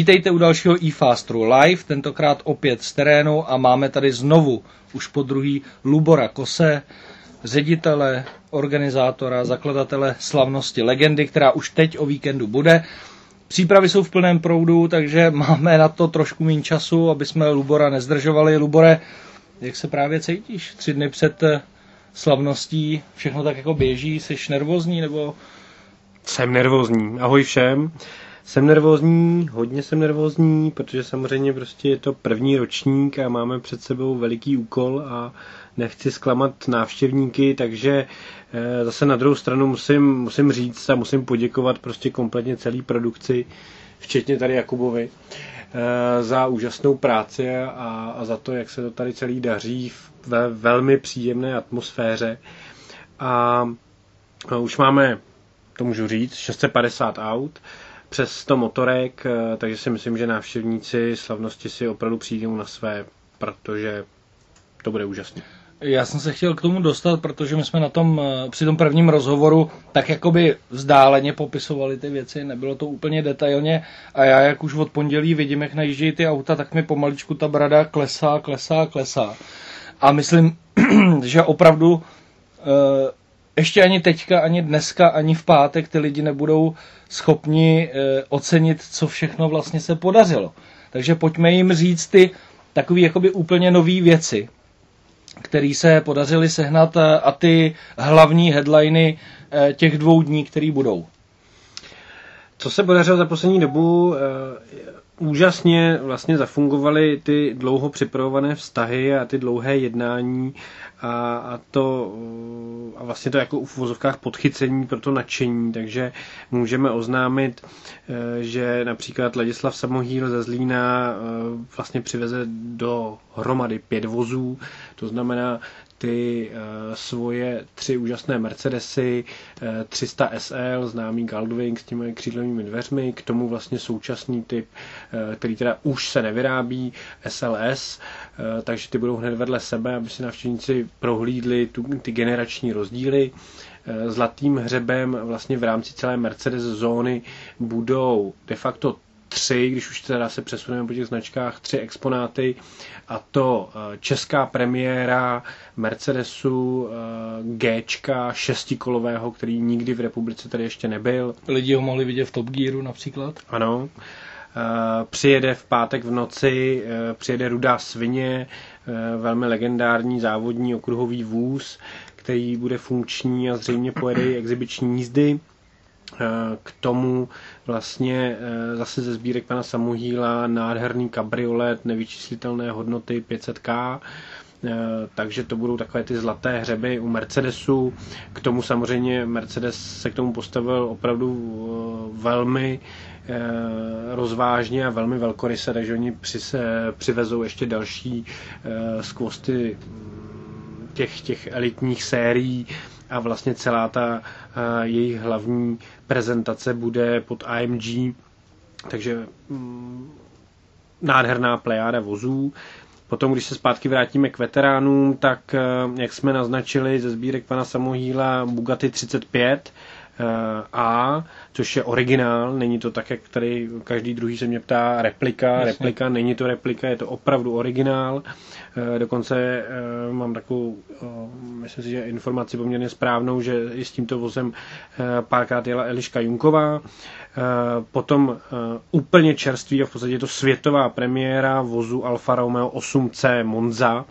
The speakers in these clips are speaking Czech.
Vítejte u dalšího eFastru live, tentokrát opět z terénu a máme tady znovu, už po druhý, Lubora Kose, ředitele, organizátora, zakladatele slavnosti Legendy, která už teď o víkendu bude. Přípravy jsou v plném proudu, takže máme na to trošku méně času, aby jsme Lubora nezdržovali. Lubore, jak se právě cítíš? Tři dny před eh, slavností všechno tak jako běží, jsi nervózní nebo... Jsem nervózní. Ahoj všem. Jsem nervózní, hodně jsem nervózní, protože samozřejmě prostě je to první ročník a máme před sebou veliký úkol a nechci zklamat návštěvníky, takže eh, zase na druhou stranu musím, musím říct a musím poděkovat prostě kompletně celý produkci, včetně tady Jakubovi, eh, za úžasnou práci a, a za to, jak se to tady celý daří ve velmi příjemné atmosféře. A, a už máme, to můžu říct, 650 aut, přes 100 motorek, eh, takže si myslím, že návštěvníci slavnosti si opravdu přijdou na své, protože to bude úžasné. Já jsem se chtěl k tomu dostat, protože my jsme na tom, eh, při tom prvním rozhovoru tak jakoby vzdáleně popisovali ty věci, nebylo to úplně detailně a já jak už od pondělí vidím, jak najíždějí ty auta, tak mi pomaličku ta brada klesá, klesá, klesá. A myslím, že opravdu eh, ještě ani teďka, ani dneska, ani v pátek ty lidi nebudou schopni e, ocenit, co všechno vlastně se podařilo. Takže pojďme jim říct ty takové jakoby úplně nové věci, které se podařily sehnat a, a ty hlavní headliny e, těch dvou dní, které budou. Co se podařilo za poslední dobu, e, úžasně vlastně zafungovaly ty dlouho připravované vztahy a ty dlouhé jednání a, a to a vlastně to jako v vozovkách podchycení pro to nadšení, takže můžeme oznámit, e, že například Ladislav Samohýl ze Zlína e, vlastně přiveze do hromady pět vozů, to znamená ty uh, svoje tři úžasné Mercedesy, uh, 300 SL, známý Goldwing s těmi křídlovými dveřmi, k tomu vlastně současný typ, uh, který teda už se nevyrábí, SLS, takže ty budou hned vedle sebe, aby si navštěvníci prohlídli tu, ty generační rozdíly. Zlatým hřebem vlastně v rámci celé Mercedes zóny budou de facto tři, když už teda se přesuneme po těch značkách, tři exponáty a to eh, česká premiéra Mercedesu eh, G šestikolového, který nikdy v republice tady ještě nebyl. Lidi ho mohli vidět v Top Gearu například. Ano. Eh, přijede v pátek v noci, přijede Rudá svině, velmi legendární závodní okruhový vůz, který bude funkční a zřejmě pojede i exibiční jízdy. K tomu vlastně eh, zase ze sbírek pana Samuhýla nádherný kabriolet nevyčíslitelné hodnoty 500k, eh, takže to budou takové ty zlaté hřeby u Mercedesu. K tomu samozřejmě Mercedes se k tomu postavil opravdu eh, velmi rozvážně a velmi velkoryse, takže oni přivezou ještě další skvosty mm, těch, těch elitních sérií a vlastně celá ta jejich hlavní prezentace bude pod AMG, takže mm, nádherná plejáda vozů. Potom, když se zpátky vrátíme k veteránům, tak eh, jak jsme naznačili ze sbírek pana Samohýla Bugatti 35, Eh, A, což je originál, není to tak, jak tady každý druhý se mě ptá, replika, Jasně. replika, není to replika, je to opravdu originál. Eh, dokonce eh, mám takovou, myslím si, že informaci poměrně správnou, že i s tímto vozem párkrát jela Eliška Junková. Potom úplně čerstvý a v podstatě je to světová premiéra vozu Alfa Romeo 8C Monza.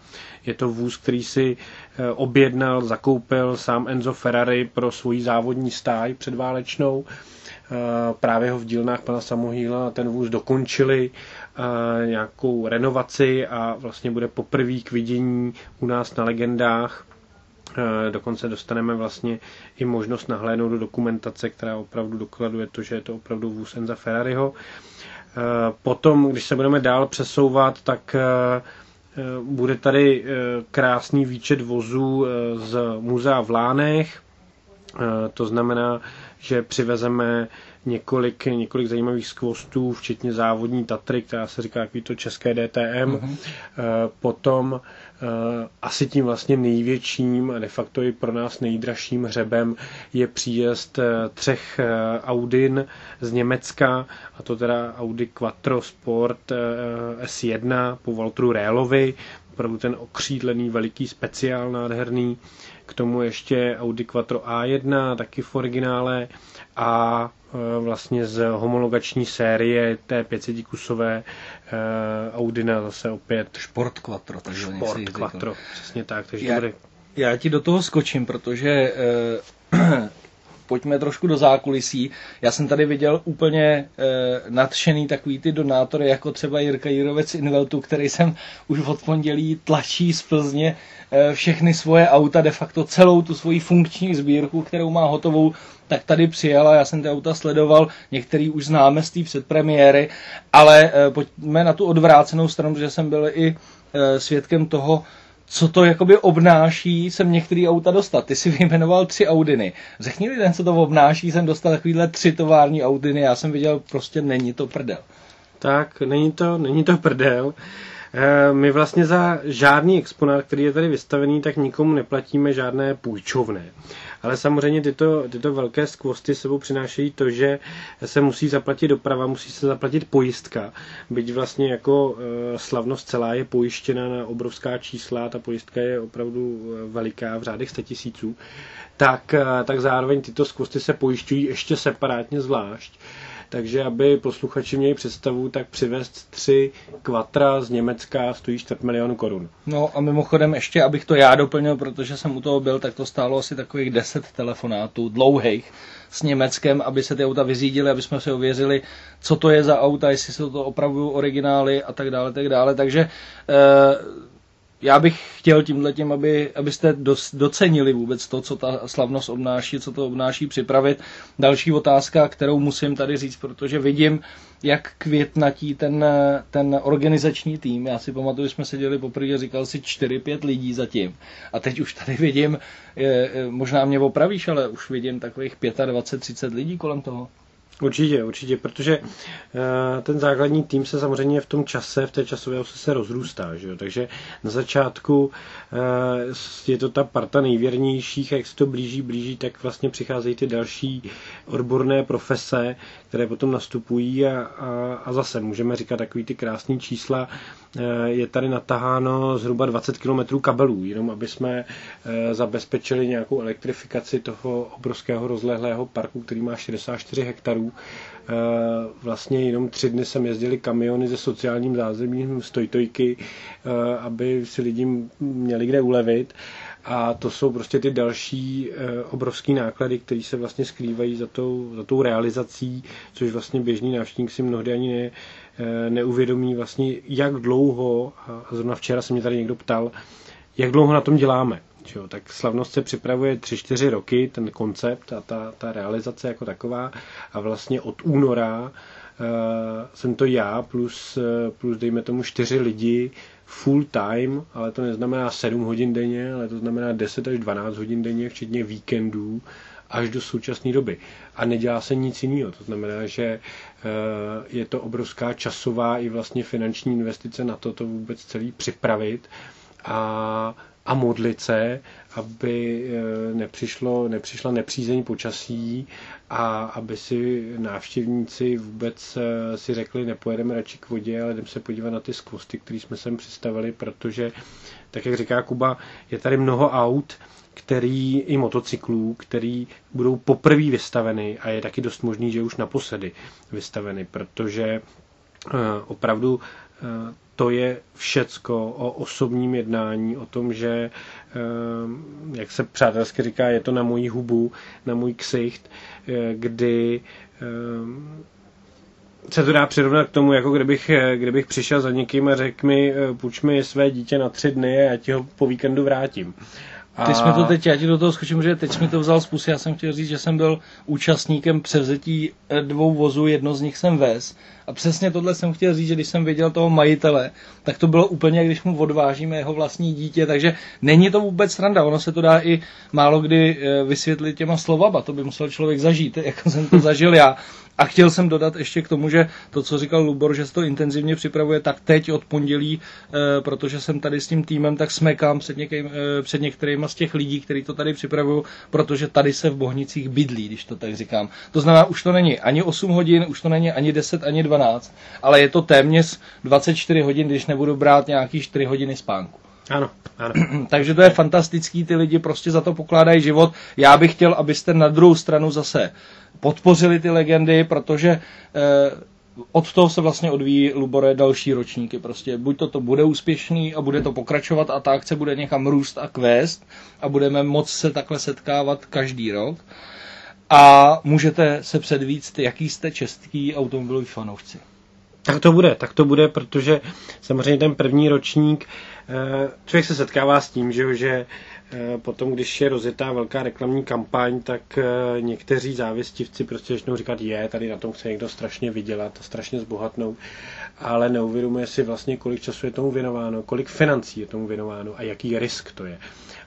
Je to vůz, který si Eh, objednal, zakoupil sám Enzo Ferrari pro svoji závodní stáj předválečnou. Eh, právě ho v dílnách pana Samohýla ten vůz dokončili eh, nějakou renovaci a vlastně bude poprvé k vidění u nás na legendách. Dokonce dostaneme vlastně i možnost nahlédnout do dokumentace, která opravdu dokladuje to, že je to opravdu vůz Enza Ferrariho. Potom, když se budeme dál přesouvat, tak bude tady eh, krásný výčet vozů eh, z muzea v Lánech, To znamená, že přivezeme několik, několik zajímavých skvostů, včetně závodní Tatry, která se říká jaký to české DTM. Mm-hmm. Potom asi tím vlastně největším a de facto i pro nás nejdražším hřebem je příjezd třech Audin z Německa, a to teda Audi Quattro Sport S1 po Walteru Rélovi, opravdu ten okřídlený veliký speciál nádherný, k tomu ještě Audi Quattro A1, taky v originále. A vlastně z homologační série té 500 kusové e, Audina zase opět Sport Quattro. Sport Quattro, přesně tak. Takže já, bude... já ti do toho skočím, protože eh, pojďme trošku do zákulisí. Já jsem tady viděl úplně e, nadšený takový ty donátory, jako třeba Jirka Jirovec Inveltu, který jsem už od pondělí tlačí z Plzně e, všechny svoje auta, de facto celou tu svoji funkční sbírku, kterou má hotovou, tak tady přijela, já jsem ty auta sledoval, některý už známe z té předpremiéry, ale e, pojďme na tu odvrácenou stranu, že jsem byl i e, svědkem toho, co to jakoby obnáší sem některý auta dostat. Ty si vyjmenoval tři Audiny. Řekni lidem, co to obnáší, jsem dostal takovýhle tři tovární Audiny, já jsem viděl, prostě není to prdel. Tak, není to, není to prdel. Eh, my vlastně za žádný exponát, který je tady vystavený, tak nikomu neplatíme žádné půjčovné. Ale samozřejmě tyto, tyto velké skvosty sebou přinášejí to, že se musí zaplatit doprava, musí se zaplatit pojistka. Byť vlastně jako e, slavnost celá je pojištěna na obrovská čísla, ta pojistka je opravdu e, veliká, v řádech 100 tisíců, tak, e, tak zároveň tyto skvosty se pojišťují ještě separátně zvlášť. Takže aby posluchači měli představu, tak přivést tři kvatra z Německa stojí čtvrt milion korun. No a mimochodem ještě, abych to já doplnil, protože jsem u toho byl, tak to stálo asi takových deset telefonátů dlouhých s Německem, aby se ty auta vyřídily, aby jsme si ověřili, co to je za auta, jestli jsou to opravdu originály a tak dále, tak dále. Takže eh, já bych chtěl tímhle tím, aby, abyste docenili vůbec to, co ta slavnost obnáší, co to obnáší připravit. Další otázka, kterou musím tady říct, protože vidím, jak květnatí ten, ten organizační tým. Já si pamatuju, že jsme seděli poprvé, říkal si 4-5 lidí zatím. A teď už tady vidím, je, možná mě opravíš, ale už vidím takových 25-30 lidí kolem toho. Určitě, určitě, protože uh, ten základní tým se samozřejmě v tom čase, v té časové ose se rozrůstá, že jo? takže na začátku uh, je to ta parta nejvěrnějších jak se to blíží, blíží, tak vlastně přicházejí ty další odborné profese, které potom nastupují a, a, a zase můžeme říkat takový ty krásné čísla, uh, je tady nataháno zhruba 20 km kabelů, jenom aby jsme zabezpečili nějakou elektrifikaci toho obrovského rozlehlého parku, který má 64 hektarů Eh, vlastně jenom tři dny jsem jezdili kamiony se sociálním zázemím stojtojky, eh, aby si lidi měli kde ulevit. A to jsou prostě ty další eh, obrovské náklady, které se vlastně skrývají za tou, za tou realizací, což vlastně běžný návštěvník si mnohdy ani ne, neuvědomí vlastně, jak dlouho, a zrovna včera se mě tady někdo ptal, jak dlouho na tom děláme. Jo, tak slavnost se připravuje 3-4 roky, ten koncept a ta, ta realizace jako taková a vlastně od února uh, jsem to já plus, uh, plus dejme tomu 4 lidi full time, ale to neznamená 7 hodin denně, ale to znamená 10 až 12 hodin denně, včetně víkendů až do současné doby. A nedělá se nic jiného. To znamená, že uh, je to obrovská časová i vlastně finanční investice na to, to vůbec celý připravit. A a modlit se, aby eh, nepřišlo, nepřišla nepřízeň počasí a aby si návštěvníci vůbec eh, si řekli, nepojedeme radši k vodě, ale jdeme se podívat na ty skvosty, které jsme sem přistavili, protože, tak jak říká Kuba, je tady mnoho aut, který, i motocyklů, který budou poprvé vystaveny a je taky dost možný, že už naposledy vystaveny, protože eh, opravdu to je všecko o osobním jednání, o tom, že, ehm, jak se přátelsky říká, je to na mojí hubu, na můj ksicht, eh, kdy ehm, se to dá přirovnat k tomu, jako kdybych, eh, kdybych přišel za někým a řekl mi, eh, půjč mi své dítě na tři dny a já ti ho po víkendu vrátím. A... Ty jsi mi to teď, já ti do toho skočím, že teď jsi mi to vzal z pusy, já jsem chtěl říct, že jsem byl účastníkem převzetí eh, dvou vozů, jedno z nich jsem vez. A přesně tohle jsem chtěl říct, že když jsem viděl toho majitele, tak to bylo úplně, když mu odvážíme jeho vlastní dítě, takže není to vůbec sranda, ono se to dá i málo kdy eh, vysvětlit těma slovama, to by musel člověk zažít, jako jsem to zažil já. A chtěl jsem dodat ještě k tomu, že to, co říkal Lubor, že se to intenzivně připravuje, tak teď od pondělí, e, protože jsem tady s tím týmem, tak smekám před, někým, e, před některýma z těch lidí, kteří to tady připravují, protože tady se v Bohnicích bydlí, když to tak říkám. To znamená, už to není ani 8 hodin, už to není ani 10, ani 12, ale je to téměř 24 hodin, když nebudu brát nějaký 4 hodiny spánku. Ano, ano. Takže to je fantastický, ty lidi prostě za to pokládají život. Já bych chtěl, abyste na druhou stranu zase podpořili ty legendy, protože eh, od toho se vlastně odvíjí Lubore další ročníky. Prostě buď to, to bude úspěšný a bude to pokračovat a ta akce bude někam růst a kvést a budeme moc se takhle setkávat každý rok. A můžete se předvíct, jaký jste český automobilový fanoušci. Tak to bude, tak to bude, protože samozřejmě ten první ročník, eh, člověk se setkává s tím, že, že potom, když je rozjetá velká reklamní kampaň, tak eh, někteří závistivci prostě začnou říkat, je, tady na tom chce někdo strašně vydělat a strašně zbohatnout, ale neuvědomuje si vlastně, kolik času je tomu věnováno, kolik financí je tomu věnováno a jaký risk to je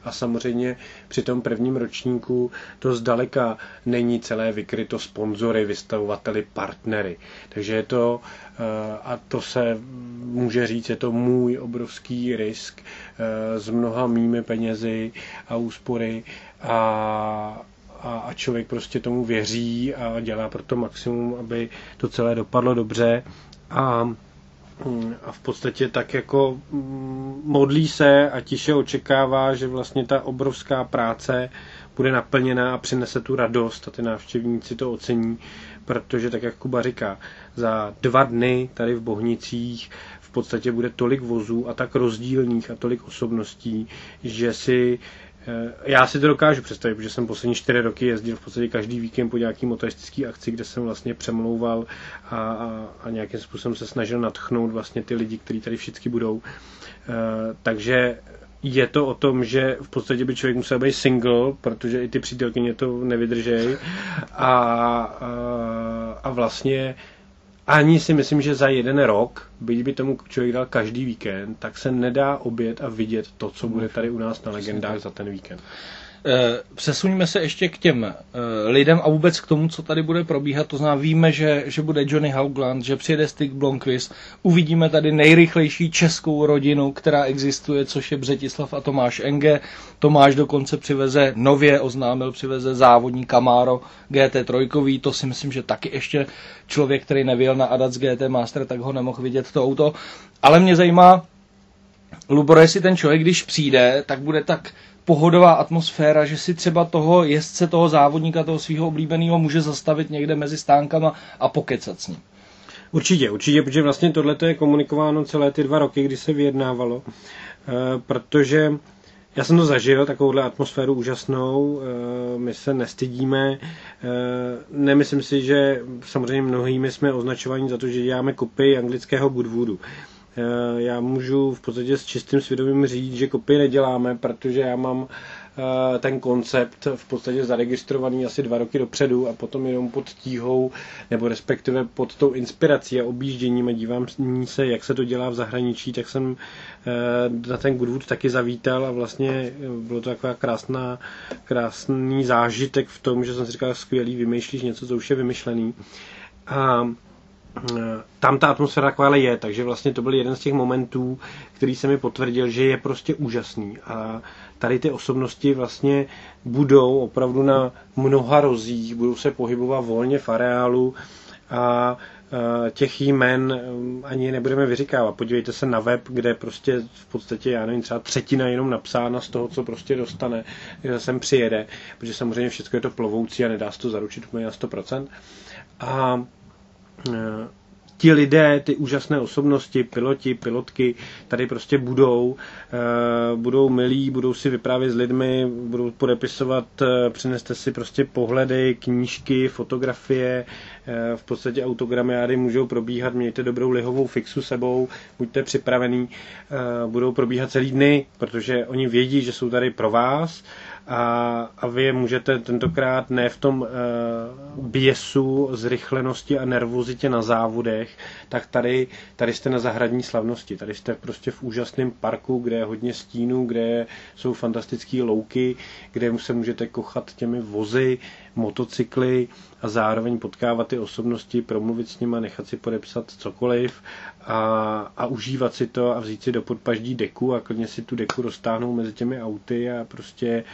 a samozřejmě při tom prvním ročníku to zdaleka není celé vykryto sponzory, vystavovateli, partnery. Takže je to, eh, a to se může říct, je to můj obrovský risk eh, s mnoha mými penězi a úspory a a, člověk prostě tomu věří a dělá pro to maximum, aby to celé dopadlo dobře. A Mm, a v podstatě tak jako mm, modlí se a tiše očekává, že vlastně ta obrovská práce bude naplněná a přinese tu radost a ty návštěvníci to ocení, protože tak jak Kuba říká, za dva dny tady v Bohnicích v podstatě bude tolik vozů a tak rozdílných a tolik osobností, že si já si to dokážu představit, protože jsem poslední čtyři roky jezdil v podstatě každý víkend po nějaký motoristický akci, kde jsem vlastně přemlouval a, a, a nějakým způsobem se snažil natchnout vlastně ty lidi, kteří tady všichni budou. E, takže je to o tom, že v podstatě by člověk musel být single, protože i ty přítelkyně to nevydržejí a, a, a vlastně ani si myslím, že za jeden rok, byť by tomu člověk dal každý víkend, tak se nedá obět a vidět to, co bude tady u nás na legendách za ten víkend. Eh, přesuňme se ještě k těm eh, lidem a vůbec k tomu, co tady bude probíhat. To znamená, víme, že, že bude Johnny Haugland, že přijede Stig Blomqvist. Uvidíme tady nejrychlejší českou rodinu, která existuje, což je Břetislav a Tomáš Enge. Tomáš dokonce přiveze, nově oznámil, přiveze závodní Camaro GT3. To si myslím, že taky ještě člověk, který nevěl na Adac GT Master, tak ho nemohl vidět to auto. Ale mě zajímá, Lubor, jestli ten člověk, když přijde, tak bude tak pohodová atmosféra, že si třeba toho jezdce, toho závodníka, toho svého oblíbeného může zastavit někde mezi stánkama a pokecat s ním. Určitě, určitě, protože vlastně tohle je komunikováno celé ty dva roky, kdy se vyjednávalo, e, protože já jsem to zažil, takovouhle atmosféru úžasnou, e, my se nestydíme, e, nemyslím si, že samozřejmě mnohými jsme označovaní za to, že děláme kopy anglického Goodwoodu. Eh, já můžu v podstatě s čistým svědomím říct, že kopie neděláme, protože já mám eh, ten koncept v podstatě zaregistrovaný asi dva roky dopředu a potom jenom pod tíhou nebo respektive pod tou inspirací a objížděním a dívám se, jak se to dělá v zahraničí, tak jsem eh, na ten Goodwood taky zavítal a vlastně bylo to taková krásná, krásný zážitek v tom, že jsem si říkal, skvělý, vymýšlíš něco, co už je vymyšlený. A tam ta atmosféra taková je, takže vlastně to byl jeden z těch momentů, který se mi potvrdil, že je prostě úžasný. A tady ty osobnosti vlastně budou opravdu na mnoha rozích, budou se pohybovat volně v areálu a těch jmen ani nebudeme vyříkávat. Podívejte se na web, kde prostě v podstatě, já nevím, třeba třetina jenom napsána z toho, co prostě dostane, že sem přijede, protože samozřejmě všechno je to plovoucí a nedá se to zaručit úplně na 100%. A ti lidé, ty úžasné osobnosti, piloti, pilotky, tady prostě budou, uh, budou milí, budou si vyprávět s lidmi, budou podepisovat, uh, přineste si prostě pohledy, knížky, fotografie, v podstatě autogramiády můžou probíhat, mějte dobrou lihovou fixu sebou, buďte připravený, budou probíhat celý dny, protože oni vědí, že jsou tady pro vás, a, a vy je můžete tentokrát ne v tom uh, běsu, zrychlenosti a nervozitě na závodech, tak tady, tady jste na zahradní slavnosti, tady jste prostě v úžasném parku, kde je hodně stínů, kde jsou fantastické louky, kde se můžete kochat těmi vozy, motocykly a zároveň potkávat ty osobnosti, promluvit s nimi, nechat si podepsat cokoliv a, a užívat si to a vzít si do podpaždí deku a klidně si tu deku roztáhnout mezi těmi auty a prostě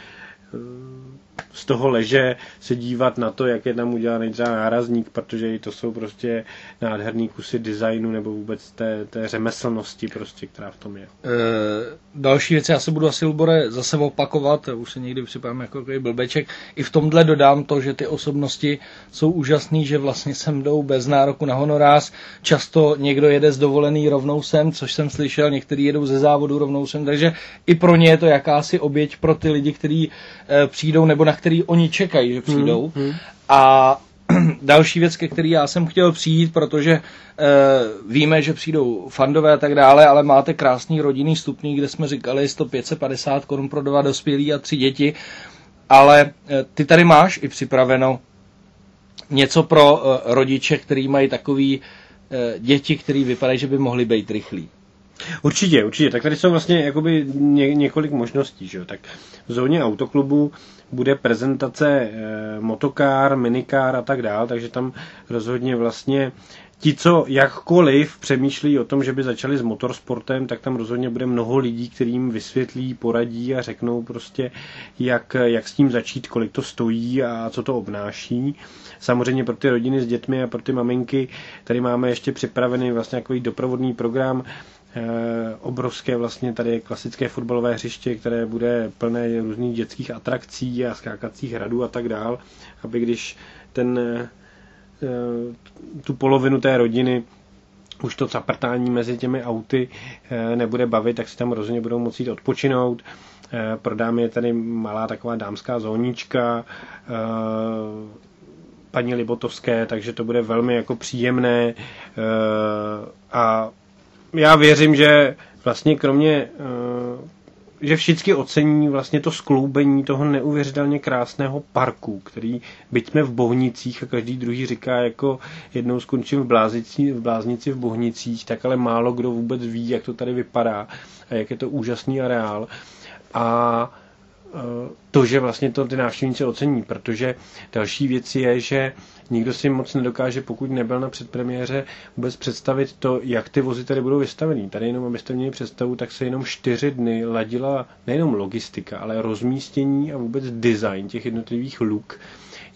z toho leže se dívat na to, jak je tam udělaný třeba nárazník, protože i to jsou prostě nádherný kusy designu nebo vůbec té, té řemeslnosti, prostě, která v tom je. E, další věc, já se budu asi, Lubore, zase opakovat, už se někdy připadám jako takový blbeček. I v tomhle dodám to, že ty osobnosti jsou úžasný, že vlastně sem jdou bez nároku na honorář. Často někdo jede z dovolený rovnou sem, což jsem slyšel, někteří jedou ze závodu rovnou sem, takže i pro ně je to jakási oběť pro ty lidi, kteří přijdou nebo na který oni čekají, že přijdou. Hmm, hmm. A další věc, ke který já jsem chtěl přijít, protože e, víme, že přijdou fandové a tak dále, ale máte krásný rodinný stupný, kde jsme říkali 100 550 korun pro dva dospělí a tři děti, ale e, ty tady máš i připraveno něco pro e, rodiče, který mají takový e, děti, který vypadají, že by mohly být rychlí. Určitě, určitě. Tak tady jsou vlastně jakoby ně, několik možností. Že? Tak v zóně autoklubu bude prezentace e, motokár, minikár a tak dál, takže tam rozhodně vlastně ti, co jakkoliv přemýšlí o tom, že by začali s motorsportem, tak tam rozhodně bude mnoho lidí, kterým vysvětlí, poradí a řeknou prostě, jak, jak s tím začít, kolik to stojí a co to obnáší. Samozřejmě pro ty rodiny s dětmi a pro ty maminky tady máme ještě připravený vlastně takový doprovodný program, obrovské vlastně tady klasické fotbalové hřiště, které bude plné různých dětských atrakcí a skákacích hradů a tak dál, aby když ten eh, tu polovinu té rodiny už to zaprtání mezi těmi auty eh, nebude bavit, tak si tam rozhodně budou moci jít odpočinout. Prodám je tady malá taková dámská zónička, paní Libotovské, takže to bude velmi jako příjemné a já věřím, že vlastně kromě, eh, že všichni ocení vlastně to skloubení toho neuvěřitelně krásného parku, který byťme v Bohnicích a každý druhý říká jako jednou skončím v, blázici, v Bláznici v Bohnicích, tak ale málo kdo vůbec ví, jak to tady vypadá a jak je to úžasný areál. A to, že vlastně to ty návštěvníci ocení, protože další věc je, že nikdo si moc nedokáže, pokud nebyl na předpremiéře, vůbec představit to, jak ty vozy tady budou vystavený. Tady jenom, abyste měli představu, tak se jenom čtyři dny ladila nejenom logistika, ale rozmístění a vůbec design těch jednotlivých luk,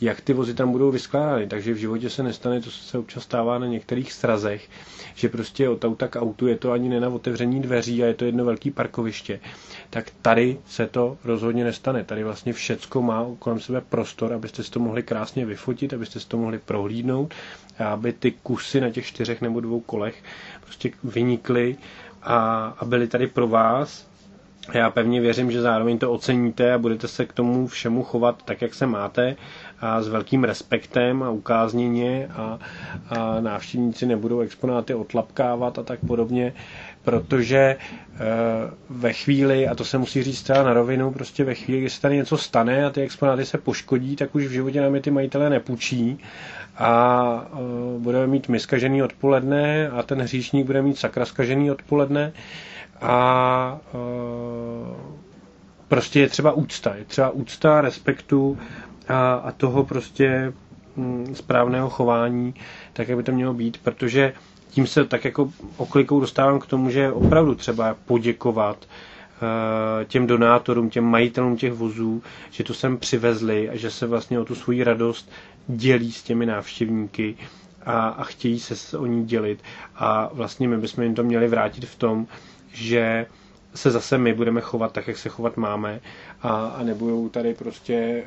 jak ty vozy tam budou vyskládány. Takže v životě se nestane, to se občas stává na některých srazech, že prostě od auta k autu je to ani ne na otevření dveří a je to jedno velké parkoviště. Tak tady se to rozhodně nestane. Tady vlastně všecko má kolem sebe prostor, abyste si to mohli krásně vyfotit, abyste si to mohli prohlídnout a aby ty kusy na těch čtyřech nebo dvou kolech prostě vynikly a, a byly tady pro vás já pevně věřím, že zároveň to oceníte a budete se k tomu všemu chovat tak, jak se máte a s velkým respektem a ukázněně a, a návštěvníci nebudou exponáty otlapkávat a tak podobně, protože e, ve chvíli, a to se musí říct třeba na rovinu, prostě ve chvíli, kdy se tady něco stane a ty exponáty se poškodí, tak už v životě nám je ty majitelé nepůjčí a e, budeme mít my skažený odpoledne a ten hříšník bude mít sakra skažený odpoledne a e, prostě je třeba úcta. Je třeba úcta, respektu a, a toho prostě mm, správného chování, tak jak by to mělo být, protože tím se tak jako oklikou dostávám k tomu, že opravdu třeba poděkovat e, těm donátorům, těm majitelům těch vozů, že to sem přivezli a že se vlastně o tu svoji radost dělí s těmi návštěvníky a, a chtějí se o ní dělit. A vlastně my bychom jim to měli vrátit v tom, že se zase my budeme chovat tak, jak se chovat máme a, a nebudou tady prostě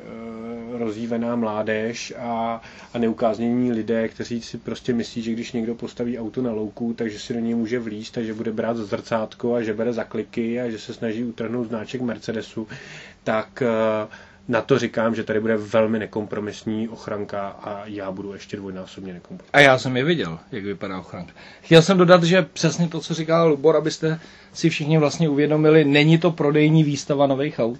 uh, rozjívená mládež a, a neukáznění lidé, kteří si prostě myslí, že když někdo postaví auto na louku, takže si do něj může vlízt, takže bude brát zrcátko a že bere zakliky a že se snaží utrhnout znáček Mercedesu, tak uh, na to říkám, že tady bude velmi nekompromisní ochranka a já budu ještě dvojnásobně nekompromisní. A já jsem je viděl, jak vypadá ochranka. Chtěl jsem dodat, že přesně to, co říkal Lubor, abyste si všichni vlastně uvědomili, není to prodejní výstava nových aut,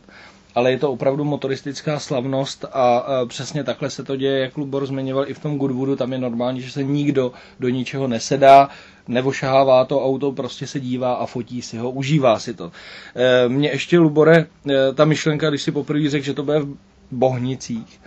ale je to opravdu motoristická slavnost a, a přesně takhle se to děje, jak Lubor zmiňoval i v tom Goodwoodu, tam je normální, že se nikdo do ničeho nesedá, nevošahává to auto, prostě se dívá a fotí si ho, užívá si to. E, Mně ještě, Lubore, e, ta myšlenka, když si poprvé řekl, že to bude v Bohnicích,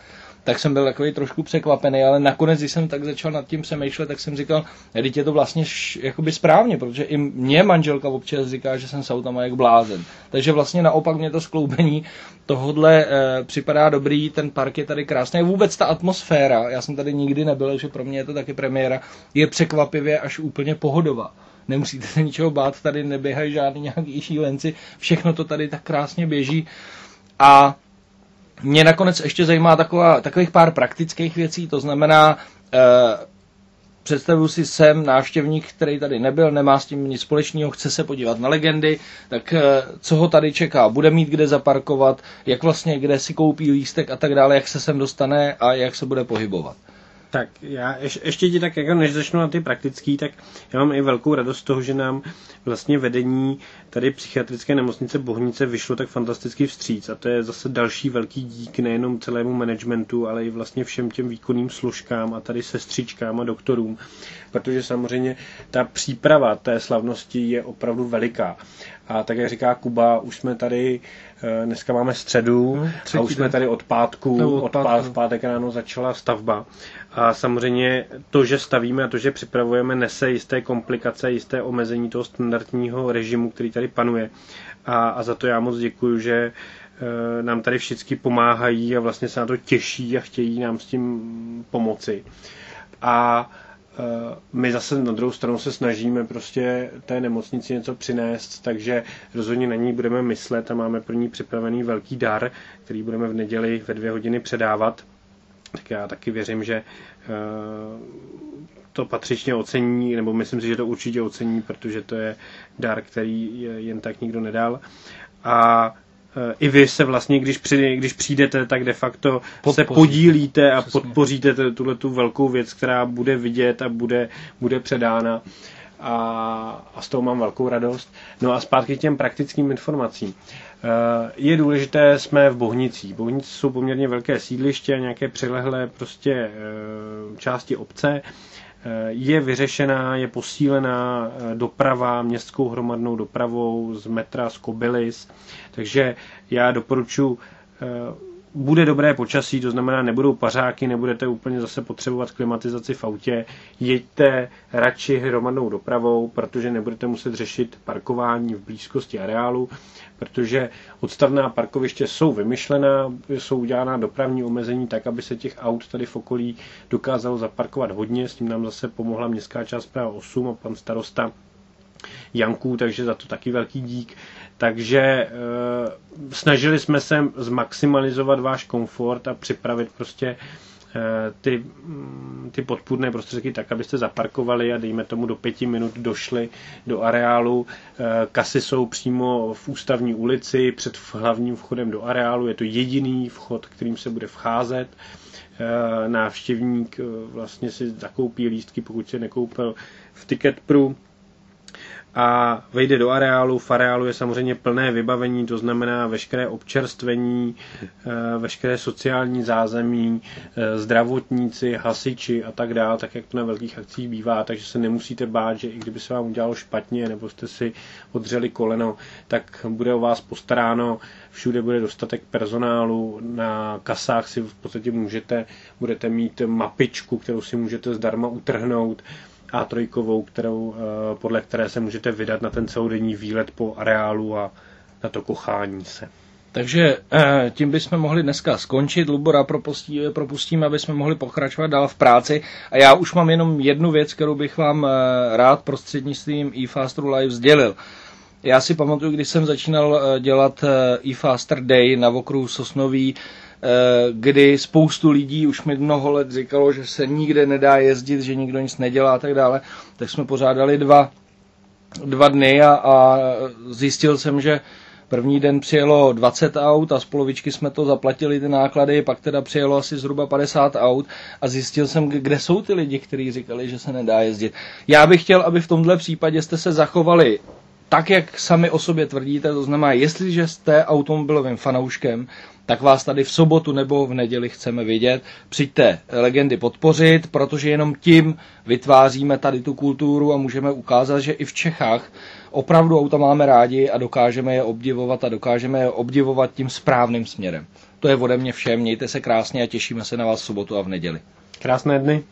tak jsem byl takový trošku překvapený, ale nakonec, když jsem tak začal nad tím přemýšlet, tak jsem říkal, teď je to vlastně š, jakoby správně, protože i mě manželka občas říká, že jsem s autama jak blázen. Takže vlastně naopak mě to skloubení tohodle e, připadá dobrý, ten park je tady krásný. Vůbec ta atmosféra, já jsem tady nikdy nebyl, že pro mě je to taky premiéra, je překvapivě až úplně pohodová nemusíte se ničeho bát, tady neběhají žádný nějaký šílenci, všechno to tady tak krásně běží a mě nakonec ještě zajímá taková, takových pár praktických věcí, to znamená, eh, představuji si sem návštěvník, který tady nebyl, nemá s tím nic společného, chce se podívat na legendy, tak eh, co ho tady čeká, bude mít kde zaparkovat, jak vlastně, kde si koupí lístek a tak dále, jak se sem dostane a jak se bude pohybovat. Tak já ješ, ještě ti tak, jako než začnu na ty praktický, tak já mám i velkou radost z toho, že nám vlastně vedení tady psychiatrické nemocnice Bohnice vyšlo tak fantasticky vstříc a to je zase další velký dík nejenom celému managementu, ale i vlastně všem těm výkonným složkám a tady sestřičkám a doktorům, protože samozřejmě ta příprava té slavnosti je opravdu veliká. A tak, jak říká Kuba, už jsme tady, eh, dneska máme středu hmm, a už jsme tady od pátku, od, pátku. pátek ráno začala stavba. A samozřejmě to, že stavíme a to, že připravujeme, nese jisté komplikace, jisté omezení toho standardního režimu, který tady panuje. A, a za to já moc děkuji, že e, nám tady všichni pomáhají a vlastně se na to těší a chtějí nám s tím pomoci. A my zase na druhou stranu se snažíme prostě té nemocnici něco přinést, takže rozhodně na ní budeme myslet a máme pro ní připravený velký dar, který budeme v neděli ve dvě hodiny předávat tak já taky věřím, že eh, to patřičně ocení, nebo myslím si, že to určitě ocení, protože to je dar, který jen tak nikdo nedal. A eh, i vy se vlastně, když, při, když přijdete, tak de facto Podpoří. se podílíte a Přesně. podpoříte tuhle tu velkou věc, která bude vidět a bude, bude předána. A, a z toho mám velkou radost. No a zpátky k těm praktickým informacím. Eh, je důležité, jsme v Bohnicích. Bohnice jsou poměrně velké sídliště, nějaké přilehlé prostě eh, části obce. Eh, je vyřešená, je posílená doprava městskou hromadnou dopravou z metra z Kobylis, takže já doporučuji bude dobré počasí, to znamená, nebudou pařáky, nebudete úplně zase potřebovat klimatizaci v autě, jeďte radši hromadnou dopravou, protože nebudete muset řešit parkování v blízkosti areálu, protože odstavná parkoviště jsou vymyšlená, jsou udělána dopravní omezení tak, aby se těch aut tady v okolí dokázalo zaparkovat hodně, s tím nám zase pomohla městská část práva 8 a pan starosta Janků, takže za to taky velký dík. Takže e, snažili jsme se zmaximalizovat váš komfort a připravit prostě e, ty, mm, ty podpůrné prostředky tak, abyste zaparkovali a dejme tomu do pěti minut došli do areálu. E, kasy jsou přímo v ústavní ulici před hlavním vchodem do areálu. Je to jediný vchod, kterým se bude vcházet. Návštěvník vlastně si zakoupí lístky, pokud se nekoupil v Ticketpru a vejde do areálu. V areálu je samozřejmě plné vybavení, to znamená veškeré občerstvení, eh, veškeré sociální zázemí, eh, zdravotníci, hasiči a tak dále, tak jak to na velkých akcích bývá, takže se nemusíte bát, že i kdyby se vám udělalo špatně nebo jste si odřeli koleno, tak bude o vás postaráno, všude bude dostatek personálu, na kasách si v podstatě můžete, budete mít mapičku, kterou si můžete zdarma utrhnout, a3, kterou, eh, podle které se můžete vydat na ten celodenní výlet po areálu a na to kochání se. Takže eh, tím bychom mohli dneska skončit. Lubora propustí, propustíme, aby jsme mohli pokračovat dál v práci. A já už mám jenom jednu věc, kterou bych vám eh, rád prostřednictvím eFastru Live sdělil. Já si pamatuju, když jsem začínal eh, dělat e-Faster Day na okruhu Sosnový, kdy spoustu lidí už mi mnoho let říkalo, že se nikde nedá jezdit, že nikdo nic nedělá a tak dále, tak jsme pořádali dva, dva dny a, a zjistil jsem, že První den přijelo 20 aut a z polovičky jsme to zaplatili ty náklady, pak teda přijelo asi zhruba 50 aut a zjistil jsem, kde jsou ty lidi, kteří říkali, že se nedá jezdit. Já bych chtěl, aby v tomhle případě jste se zachovali tak, jak sami o sobě tvrdíte, to znamená, jestliže jste automobilovým fanouškem, tak vás tady v sobotu nebo v neděli chceme vidět. Přijďte legendy podpořit, protože jenom tím vytváříme tady tu kulturu a můžeme ukázat, že i v Čechách opravdu auta máme rádi a dokážeme je obdivovat a dokážeme je obdivovat tím správným směrem. To je ode mě všem, mějte se krásně a těšíme se na vás v sobotu a v neděli. Krásné dny.